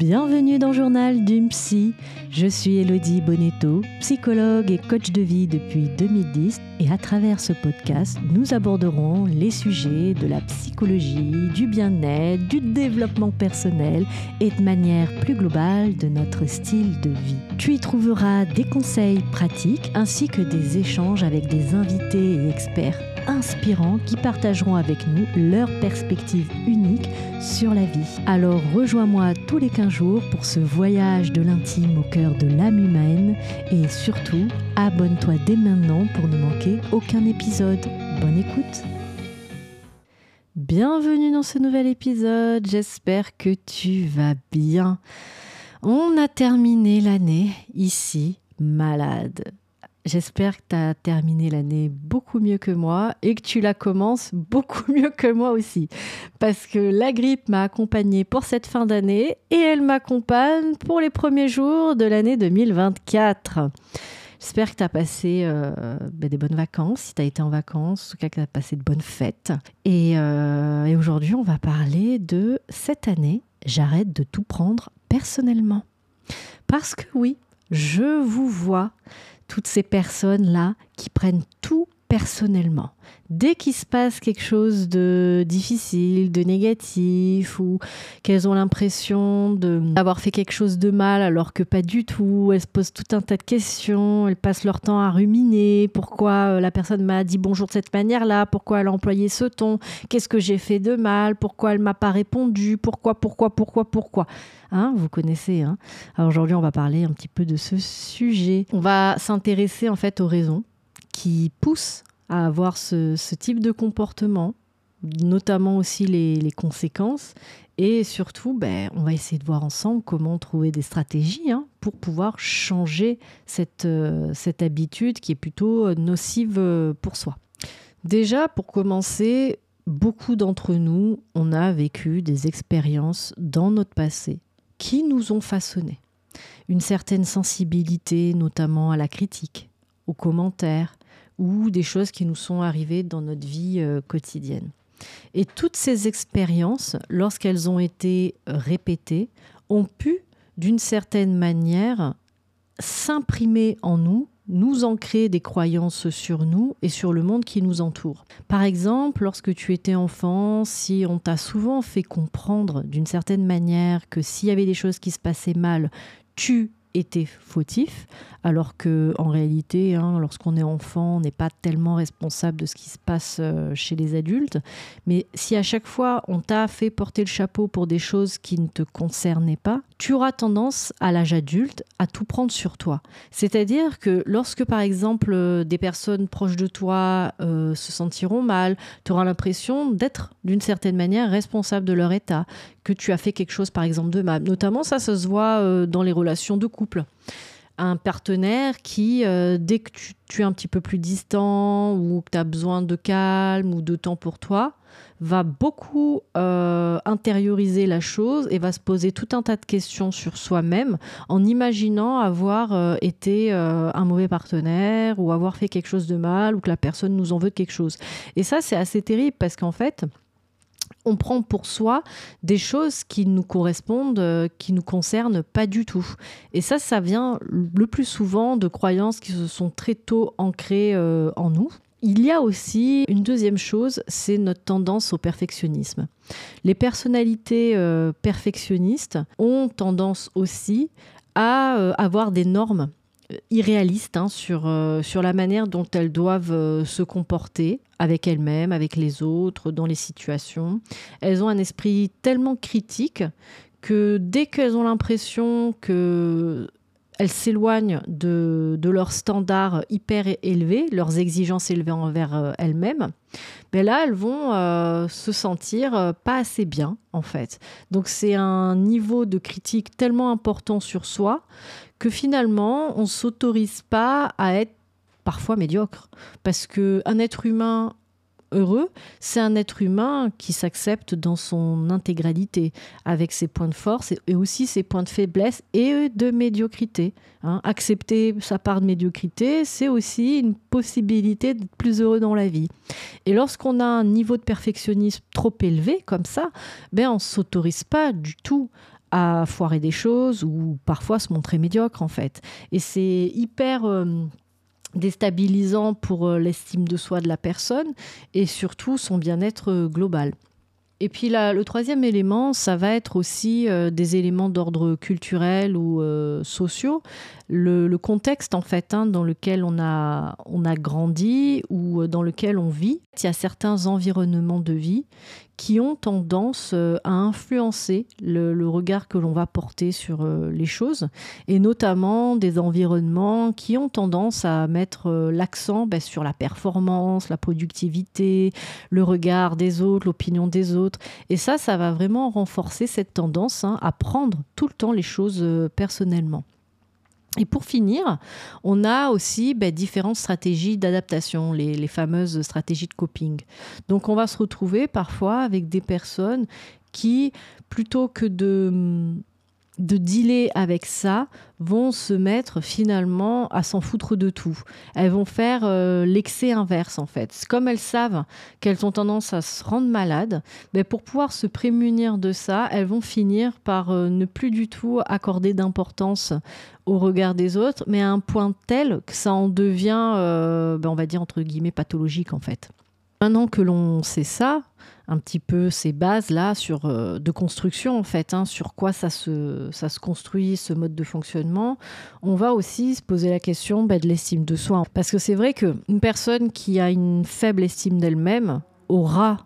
Bienvenue dans Journal d'une psy. Je suis Elodie Bonetto, psychologue et coach de vie depuis 2010 et à travers ce podcast, nous aborderons les sujets de la psychologie, du bien-être, du développement personnel et de manière plus globale de notre style de vie. Tu y trouveras des conseils pratiques ainsi que des échanges avec des invités et experts inspirants qui partageront avec nous leur perspective unique sur la vie. Alors rejoins-moi tous les 15 jours pour ce voyage de l'intime au cœur de l'âme humaine et surtout abonne-toi dès maintenant pour ne manquer aucun épisode. Bonne écoute Bienvenue dans ce nouvel épisode, j'espère que tu vas bien. On a terminé l'année ici malade. J'espère que tu as terminé l'année beaucoup mieux que moi et que tu la commences beaucoup mieux que moi aussi. Parce que la grippe m'a accompagnée pour cette fin d'année et elle m'accompagne pour les premiers jours de l'année 2024. J'espère que tu as passé euh, ben, des bonnes vacances, si tu as été en vacances, en tout cas que tu as passé de bonnes fêtes. Euh, et aujourd'hui, on va parler de cette année, j'arrête de tout prendre personnellement. Parce que oui, je vous vois toutes ces personnes-là qui prennent tout personnellement. Dès qu'il se passe quelque chose de difficile, de négatif, ou qu'elles ont l'impression d'avoir fait quelque chose de mal alors que pas du tout, elles se posent tout un tas de questions, elles passent leur temps à ruminer pourquoi euh, la personne m'a dit bonjour de cette manière-là, pourquoi elle a employé ce ton, qu'est-ce que j'ai fait de mal, pourquoi elle m'a pas répondu, pourquoi, pourquoi, pourquoi, pourquoi? Hein, vous connaissez. Hein Alors aujourd'hui, on va parler un petit peu de ce sujet. On va s'intéresser en fait aux raisons qui poussent à avoir ce, type de comportement, notamment aussi les, conséquences. Et surtout, ben, on va essayer de voir ensemble comment trouver des stratégies hein, pour pouvoir changer cette, euh, cette habitude qui est plutôt nocive euh, pour soi. Déjà, pour commencer, beaucoup d'entre nous, on a vécu des expériences dans notre passé qui nous ont façonné. Une certaine sensibilité, notamment à la critique, aux commentaires, ou des choses qui nous sont arrivées dans notre vie euh, quotidienne. Et toutes ces expériences, lorsqu'elles ont été répétées, ont pu, d'une certaine manière, s'imprimer en nous, nous ancrer des croyances sur nous et sur le monde qui nous entoure. Par exemple, lorsque tu étais enfant, si on t'a souvent fait comprendre d'une certaine manière que s'il y avait des choses qui se passaient mal, tu était fautif, alors que en réalité, hein, lorsqu'on est enfant, on n'est pas tellement responsable de ce qui se passe euh, chez les adultes. Mais si à chaque fois on t'a fait porter le chapeau pour des choses qui ne te concernaient pas, tu auras tendance à l'âge adulte à tout prendre sur toi. C'est-à-dire que lorsque par exemple euh, des personnes proches de toi euh, se sentiront mal, tu auras l'impression d'être d'une certaine manière responsable de leur état, que tu as fait quelque chose par exemple de mal. Notamment ça, ça se voit dans les relations de couple un partenaire qui, euh, dès que tu, es un petit peu plus distant ou que tu as besoin de calme ou de temps pour toi, va beaucoup euh, intérioriser la chose et va se poser tout un tas de questions sur soi-même en imaginant avoir euh, été un mauvais partenaire ou avoir fait quelque chose de mal ou que la personne nous en veut de quelque chose. Et ça, c'est assez terrible parce qu'en fait, on prend pour soi des choses qui nous correspondent, euh, qui nous concernent pas du tout. Et ça, ça vient le plus souvent de croyances qui se sont très tôt ancrées euh, en nous. Il y a aussi une deuxième chose, c'est notre tendance au perfectionnisme. Les personnalités euh, perfectionnistes ont tendance aussi à avoir des normes irréalistes hein, sur, euh, sur la manière dont elles doivent euh, se comporter avec elles-mêmes, avec les autres, dans les situations. Elles ont un esprit tellement critique que dès qu'elles ont l'impression que elles s'éloignent de, de, leurs standards hyper élevés, leurs exigences élevées envers euh, elles-mêmes, mais là, elles vont se sentir pas assez bien, en fait. Donc c'est un niveau de critique tellement important sur soi que finalement, on ne s'autorise pas à être parfois médiocre. Parce qu'un être humain heureux, c'est un être humain qui s'accepte dans son intégralité, avec ses points de force et aussi ses points de faiblesse et de médiocrité. Hein. Accepter sa part de médiocrité, c'est aussi une possibilité d'être plus heureux dans la vie. Et lorsqu'on a un niveau de perfectionnisme trop élevé comme ça, ben on s'autorise pas du tout à foirer des choses ou parfois se montrer médiocre en fait. Et c'est hyper euh, déstabilisant pour euh, l'estime de soi de la personne et surtout son bien-être euh, global. Et puis là, le troisième élément, ça va être aussi des éléments d'ordre culturel ou sociaux. Le, contexte en fait hein, dans lequel on a, on a grandi ou dans lequel on vit. Il y a certains environnements de vie qui ont tendance euh, à influencer le, regard que l'on va porter sur euh, les choses, et notamment des environnements qui ont tendance à mettre euh, l'accent ben, sur la performance, la productivité, le regard des autres, l'opinion des autres. Et ça, ça va vraiment renforcer cette tendance hein, à prendre tout le temps les choses personnellement. Et pour finir, on a aussi ben, différentes stratégies d'adaptation, les, fameuses stratégies de coping. Donc on va se retrouver parfois avec des personnes qui, plutôt que de de dealer avec ça vont se mettre finalement à s'en foutre de tout. Elles vont faire euh, l'excès inverse en fait. Comme elles savent qu'elles ont tendance à se rendre malades, mais ben, pour pouvoir se prémunir de ça, elles vont finir par euh, ne plus du tout accorder d'importance au regard des autres, mais à un point tel que ça en devient, euh, ben, on va dire entre guillemets, pathologique en fait. Maintenant que l'on sait ça, un petit peu ces bases-là sur, euh, de construction, en fait, hein, sur quoi ça se, ça se construit, ce mode de fonctionnement, on va aussi se poser la question bah, de l'estime de soi. Parce que c'est vrai qu'une personne qui a une faible estime d'elle-même aura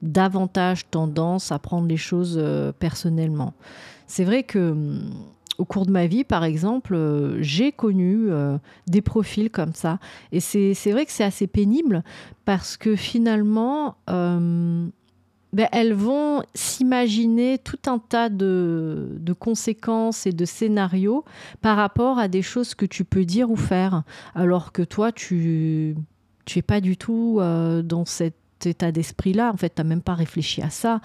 davantage tendance à prendre les choses euh, personnellement. C'est vrai que hum, au cours de ma vie, par exemple, euh, j'ai connu des profils comme ça. Et c'est vrai que c'est assez pénible parce que finalement, ben, elles vont s'imaginer tout un tas de, de, conséquences et de scénarios par rapport à des choses que tu peux dire ou faire, alors que toi, tu n'es pas du tout euh, dans cette état d'esprit-là. En fait, tu n'as même pas réfléchi à ça.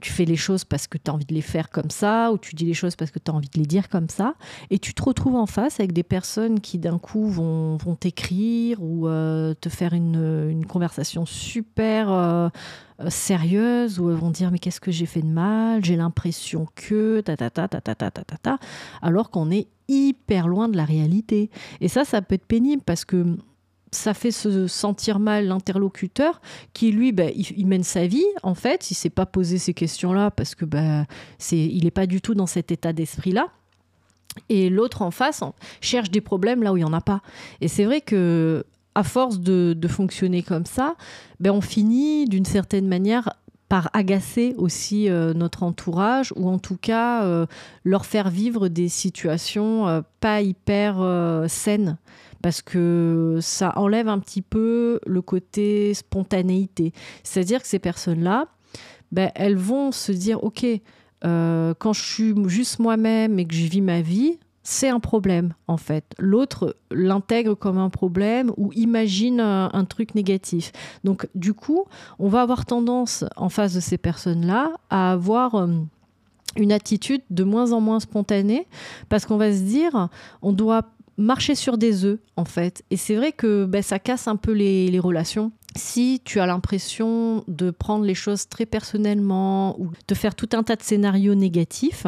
Tu fais les choses parce que tu as envie de les faire comme ça, ou tu dis les choses parce que tu as envie de les dire comme ça. Et tu te retrouves en face avec des personnes qui, d'un coup, vont, t'écrire ou euh, te faire une, conversation super euh, euh, sérieuse, elles vont dire Mais qu'est-ce que j'ai fait de mal? J'ai l'impression que. Ta, ta, ta, ta, ta, ta, ta, ta, alors qu'on est hyper loin de la réalité. Et ça, ça peut être pénible parce que ça fait se sentir mal l'interlocuteur qui lui bah, il, mène sa vie en fait. Il s'est pas posé ces questions là parce que bah, c'est il n'est pas du tout dans cet état d'esprit là et l'autre en face cherche des problèmes là où il y en a pas. Et c'est vrai que à force de, fonctionner comme ça ben on finit d'une certaine manière par agacer aussi euh, notre entourage ou en tout cas euh, leur faire vivre des situations euh, pas hyper saines parce que ça enlève un petit peu le côté spontanéité. C'est-à-dire que ces personnes-là, ben, elles vont se dire, OK, euh, quand je suis juste moi-même et que je vis ma vie, c'est un problème en fait. L'autre l'intègre comme un problème ou imagine un, truc négatif. Donc du coup, on va avoir tendance en face de ces personnes-là à avoir... Euh, une attitude de moins en moins spontanée parce qu'on va se dire on doit marcher sur des œufs, en fait. Et c'est vrai que ben, ça casse un peu les, relations. Si tu as l'impression de prendre les choses très personnellement ou de faire tout un tas de scénarios négatifs,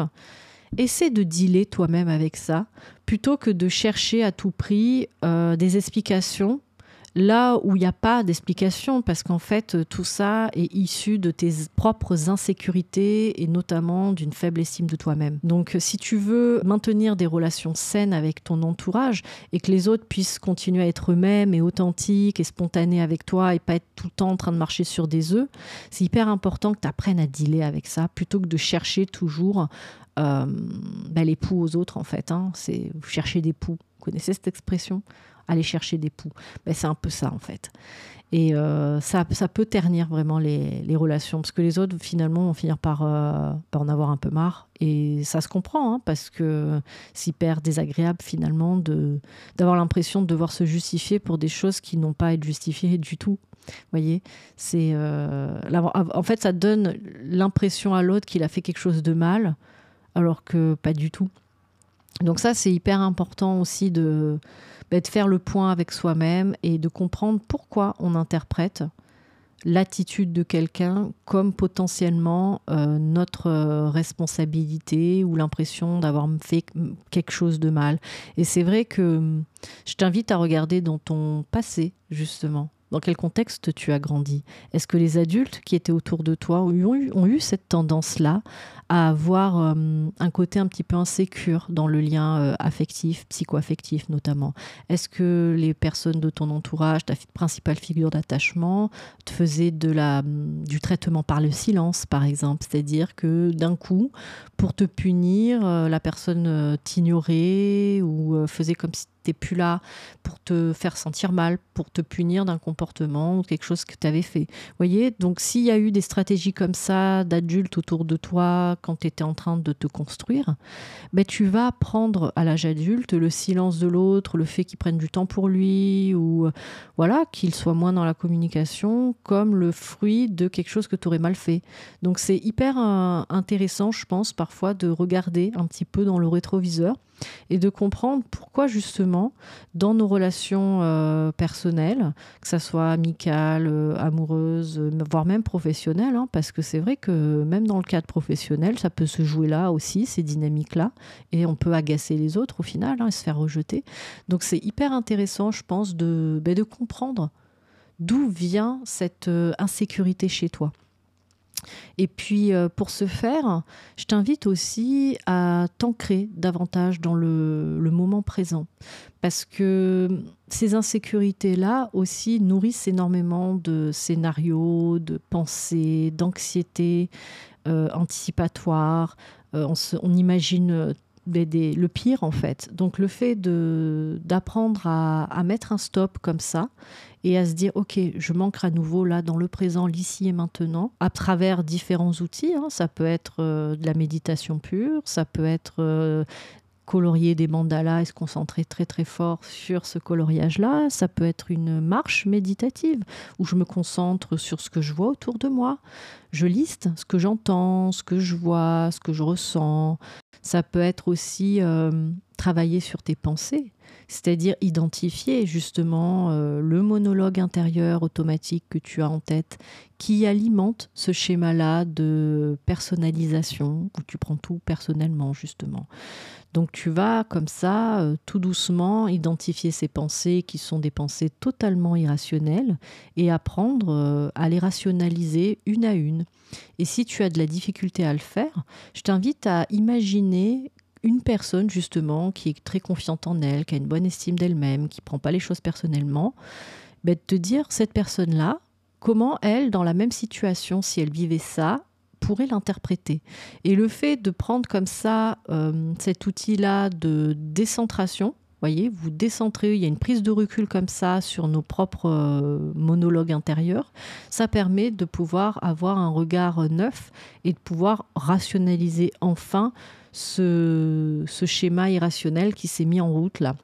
essaie de dealer toi-même avec ça, plutôt que de chercher à tout prix euh, des explications là où il n'y a pas d'explication, parce qu'en fait, tout ça est issu de tes propres insécurités et notamment d'une faible estime de toi-même. Donc, si tu veux maintenir des relations saines avec ton entourage et que les autres puissent continuer à être eux-mêmes et authentiques et spontanés avec toi et pas être tout le temps en train de marcher sur des œufs, c'est hyper important que tu apprennes à dealer avec ça plutôt que de chercher toujours euh, bah, les poux aux autres, en fait. Hein. C'est chercher des poux. Vous connaissez cette expression? Aller chercher des poux. Ben, c'est un peu ça en fait. Et euh, ça, ça, peut ternir vraiment les, relations, parce que les autres, finalement, vont finir par, euh, par, en avoir un peu marre. Et ça se comprend, hein, parce que c'est hyper désagréable, finalement, d'avoir l'impression de devoir se justifier pour des choses qui n'ont pas à être justifiées du tout. Voyez c'est euh, En fait, ça donne l'impression à l'autre qu'il a fait quelque chose de mal, alors que pas du tout. Donc ça, c'est hyper important aussi de bah, de faire le point avec soi-même et de comprendre pourquoi on interprète l'attitude de quelqu'un comme potentiellement euh, notre euh, responsabilité ou l'impression d'avoir fait quelque chose de mal. Et c'est vrai que je t'invite à regarder dans ton passé, justement. Dans quel contexte tu as grandi? Est-ce que les adultes qui étaient autour de toi ont eu, cette tendance-là à avoir euh, un côté un petit peu insécure dans le lien euh, affectif, psycho-affectif notamment? Est-ce que les personnes de ton entourage, ta principale figure d'attachement, te faisaient du traitement par le silence, par exemple? C'est-à-dire que d'un coup, pour te punir, euh, la personne t'ignorait ou faisait comme si t'es plus là pour te faire sentir mal, pour te punir d'un comportement ou quelque chose que tu avais fait. Voyez Donc s'il y a eu des stratégies comme ça d'adultes autour de toi quand tu étais en train de te construire, ben tu vas apprendre à l'âge adulte le silence de l'autre, le fait qu'il prenne du temps pour lui ou voilà, qu'il soit moins dans la communication comme le fruit de quelque chose que tu aurais mal fait. Donc c'est hyper euh, intéressant, je pense, parfois de regarder un petit peu dans le rétroviseur et de comprendre pourquoi justement dans nos relations euh, personnelles, que ça soit amicales, euh, amoureuses, voire même professionnelles, hein, parce que c'est vrai que même dans le cadre professionnel, ça peut se jouer là aussi, ces dynamiques-là, et on peut agacer les autres au final, hein, et se faire rejeter. Donc c'est hyper intéressant, je pense, de, ben, de comprendre d'où vient cette euh, insécurité chez toi. Et puis, euh, pour ce faire, je t'invite aussi à t'ancrer davantage dans le, moment présent. Parce que ces insécurités-là aussi nourrissent énormément de scénarios, de pensées, d'anxiété euh, anticipatoire. Euh, on, imagine le pire en fait. Donc le fait d'apprendre à, mettre un stop comme ça et à se dire ok je manque à nouveau là dans le présent l'ici et maintenant à travers différents outils hein. ça peut être euh, de la méditation pure ça peut être euh, colorier des mandalas et se concentrer très très fort sur ce coloriage-là? Ça peut être une marche méditative où je me concentre sur ce que je vois autour de moi. Je liste ce que j'entends, ce que je vois, ce que je ressens. Ça peut être aussi euh, travailler sur tes pensées, c'est-à-dire identifier justement euh, le monologue intérieur automatique que tu as en tête qui alimente ce schéma-là de personnalisation où tu prends tout personnellement justement. Donc tu vas comme ça, euh, tout doucement, identifier ces pensées qui sont des pensées totalement irrationnelles et apprendre euh, à les rationaliser une à une. Et si tu as de la difficulté à le faire, je t'invite à imaginer une personne justement qui est très confiante en elle, qui a une bonne estime d'elle-même, qui prend pas les choses personnellement, ben, de te dire cette personne-là, comment elle, dans la même situation, si elle vivait ça, pourrait l'interpréter? Et le fait de prendre comme ça euh, cet outil-là de décentration, voyez, vous décentrez, il y a une prise de recul comme ça sur nos propres euh, monologues intérieurs, ça permet de pouvoir avoir un regard neuf et de pouvoir rationaliser enfin ce, schéma irrationnel qui s'est mis en route là.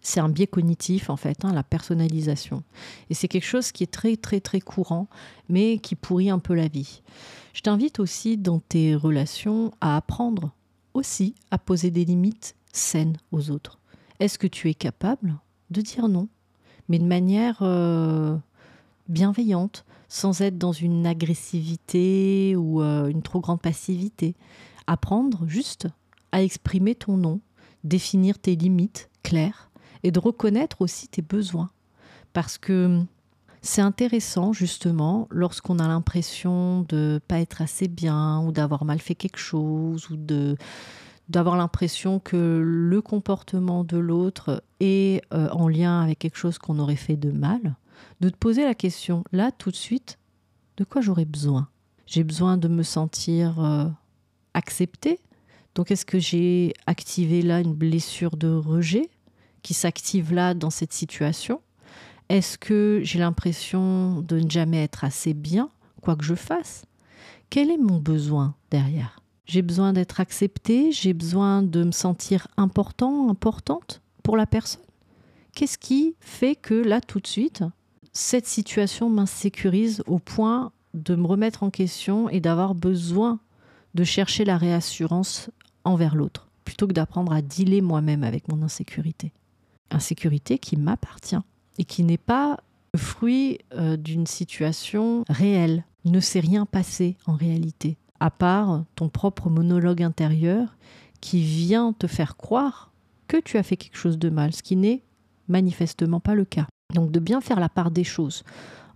C'est un biais cognitif en fait, hein, la personnalisation. Et c'est quelque chose qui est très très très courant, mais qui pourrit un peu la vie. Je t'invite aussi dans tes relations à apprendre aussi à poser des limites saines aux autres. Est-ce que tu es capable de dire non, mais de manière euh, bienveillante, sans être dans une agressivité ou euh, une trop grande passivité? Apprendre juste à exprimer ton nom, définir tes limites claires et de reconnaître aussi tes besoins. Parce que c'est intéressant justement lorsqu'on a l'impression de pas être assez bien ou d'avoir mal fait quelque chose ou de d'avoir l'impression que le comportement de l'autre est euh, en lien avec quelque chose qu'on aurait fait de mal, de te poser la question là tout de suite, de quoi j'aurais besoin? J'ai besoin de me sentir euh, accepter. Donc est-ce que j'ai activé là une blessure de rejet qui s'active là dans cette situation? Est-ce que j'ai l'impression de ne jamais être assez bien, quoi que je fasse? Quel est mon besoin derrière? J'ai besoin d'être accepté, j'ai besoin de me sentir important, importante pour la personne. Qu'est-ce qui fait que là tout de suite, cette situation m'insécurise au point de me remettre en question et d'avoir besoin de chercher la réassurance envers l'autre, plutôt que d'apprendre à dealer moi-même avec mon insécurité. Insécurité qui m'appartient et qui n'est pas le fruit euh, d'une situation réelle. Ne s'est rien passé en réalité, à part ton propre monologue intérieur qui vient te faire croire que tu as fait quelque chose de mal, ce qui n'est manifestement pas le cas. Donc de bien faire la part des choses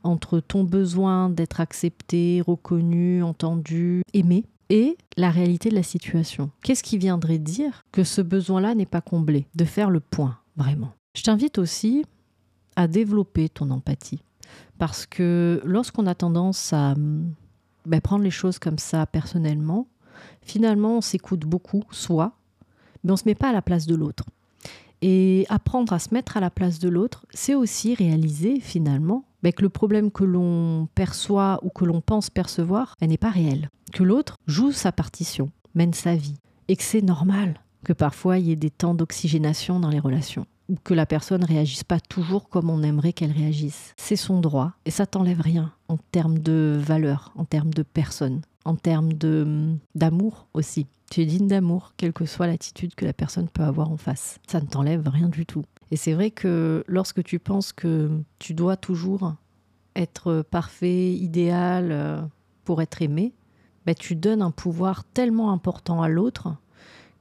entre ton besoin d'être accepté, reconnu, entendu, aimé, et la réalité de la situation. Qu'est-ce qui viendrait dire que ce besoin-là n'est pas comblé De faire le point, vraiment? Je t'invite aussi à développer ton empathie. Parce que lorsqu'on a tendance à ben, prendre les choses comme ça personnellement, finalement on s'écoute beaucoup, soit, mais on ne se met pas à la place de l'autre. Et apprendre à se mettre à la place de l'autre, c'est aussi réaliser finalement ben, que le problème que l'on perçoit ou que l'on pense percevoir n'est pas réel. Que l'autre joue sa partition, mène sa vie. Et que c'est normal que parfois il y ait des temps d'oxygénation dans les relations. Ou que la personne ne réagisse pas toujours comme on aimerait qu'elle réagisse. C'est son droit et ça t'enlève rien en termes de valeur, en termes de personne, en termes d'amour aussi. Tu es digne d'amour, quelle que soit l'attitude que la personne peut avoir en face. Ça ne t'enlève rien du tout. Et c'est vrai que lorsque tu penses que tu dois toujours être parfait, idéal euh, pour être aimé, bah, tu donnes un pouvoir tellement important à l'autre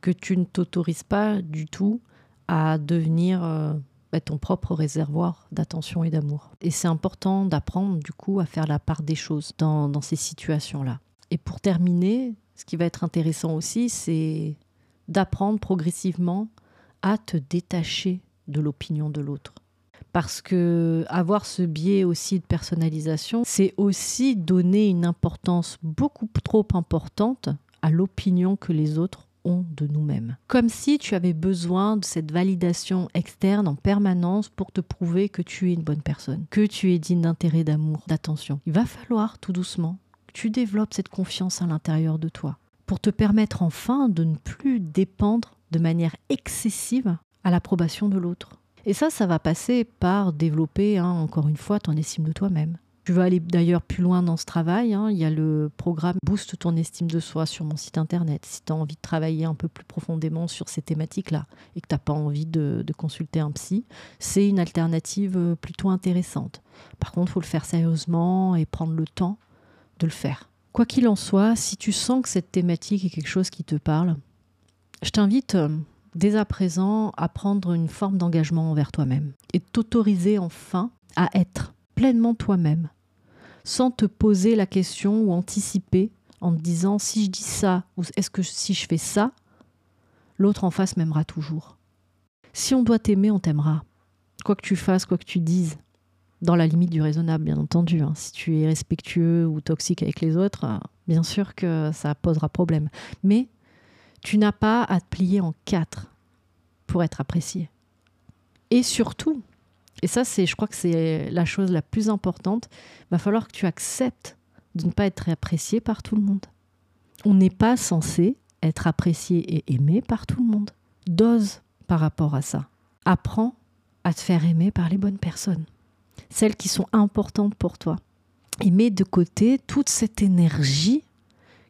que tu ne t'autorises pas du tout à devenir euh, bah, ton propre réservoir d'attention et d'amour. Et c'est important d'apprendre du coup à faire la part des choses dans ces situations-là. Et pour terminer, ce qui va être intéressant aussi, c'est d'apprendre progressivement à te détacher de l'opinion de l'autre. Parce que avoir ce biais aussi de personnalisation, c'est aussi donner une importance beaucoup trop importante à l'opinion que les autres ont de nous-mêmes. Comme si tu avais besoin de cette validation externe en permanence pour te prouver que tu es une bonne personne, que tu es digne d'intérêt, d'amour, d'attention. Il va falloir tout doucement tu développes cette confiance à l'intérieur de toi pour te permettre enfin de ne plus dépendre de manière excessive à l'approbation de l'autre. Et ça, ça va passer par développer, hein, encore une fois, ton estime de toi-même. Tu vas aller d'ailleurs plus loin dans ce travail. Hein. Il y a le programme Booste ton estime de soi sur mon site internet. Si tu as envie de travailler un peu plus profondément sur ces thématiques-là et que tu n'as pas envie de, de, consulter un psy, c'est une alternative euh, plutôt intéressante. Par contre, il faut le faire sérieusement et prendre le temps de le faire. Quoi qu'il en soit, si tu sens que cette thématique est quelque chose qui te parle, je t'invite euh, dès à présent à prendre une forme d'engagement envers toi-même et t'autoriser enfin à être pleinement toi-même, sans te poser la question ou anticiper en te disant si je dis ça ou est-ce que si je fais ça, l'autre en face m'aimera toujours. Si on doit t'aimer, on t'aimera. Quoi que tu fasses, quoi que tu dises, dans la limite du raisonnable, bien entendu. Hein. Si tu es respectueux ou toxique avec les autres, euh, bien sûr que ça posera problème. Mais tu n'as pas à te plier en quatre pour être apprécié. Et surtout, et ça, c'est, je crois que c'est la chose la plus importante, va falloir que tu acceptes de ne pas être apprécié par tout le monde. On n'est pas censé être apprécié et aimé par tout le monde. Dose par rapport à ça. Apprends à te faire aimer par les bonnes personnes celles qui sont importantes pour toi. Et mets de côté toute cette énergie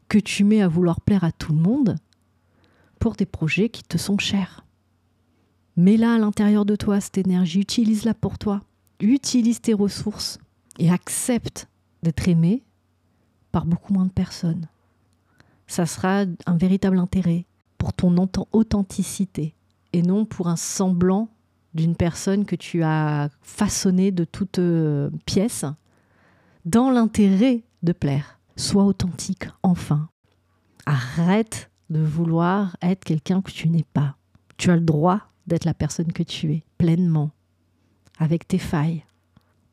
que tu mets à vouloir plaire à tout le monde pour des projets qui te sont chers. Mets-la à l'intérieur de toi, cette énergie, utilise-la pour toi. Utilise tes ressources et accepte d'être aimé par beaucoup moins de personnes. Ça sera un véritable intérêt pour ton authenticité et non pour un semblant d'une personne que tu as façonnée de toutes euh, pièces dans l'intérêt de plaire. Sois authentique, enfin. Arrête de vouloir être quelqu'un que tu n'es pas. Tu as le droit d'être la personne que tu es, pleinement, avec tes failles,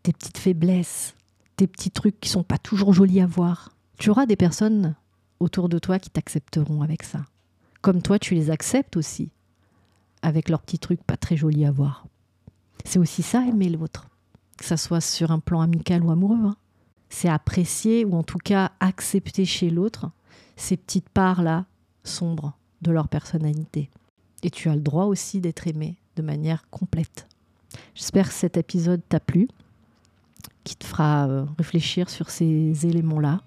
tes petites faiblesses, tes petits trucs qui sont pas toujours jolis à voir. Tu auras des personnes autour de toi qui t'accepteront avec ça. Comme toi, tu les acceptes aussi avec leurs petits trucs pas très jolis à voir. C'est aussi ça, aimer l'autre. Que ça soit sur un plan amical ou amoureux. Hein. C'est apprécier ou en tout cas accepter chez l'autre ces petites parts-là sombres de leur personnalité. Et tu as le droit aussi d'être aimé de manière complète. J'espère que cet épisode t'a plu, qui te fera euh, réfléchir sur ces éléments-là.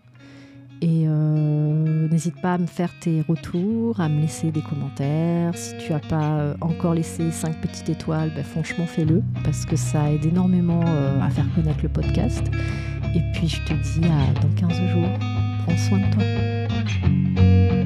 Et euh, n'hésite pas à me faire tes retours, à me laisser des commentaires. Si tu n'as pas encore laissé 5 petites étoiles, ben, franchement fais-le parce que ça aide énormément à faire connaître le podcast. Et puis je te dis à dans 15 jours. Prends soin de toi.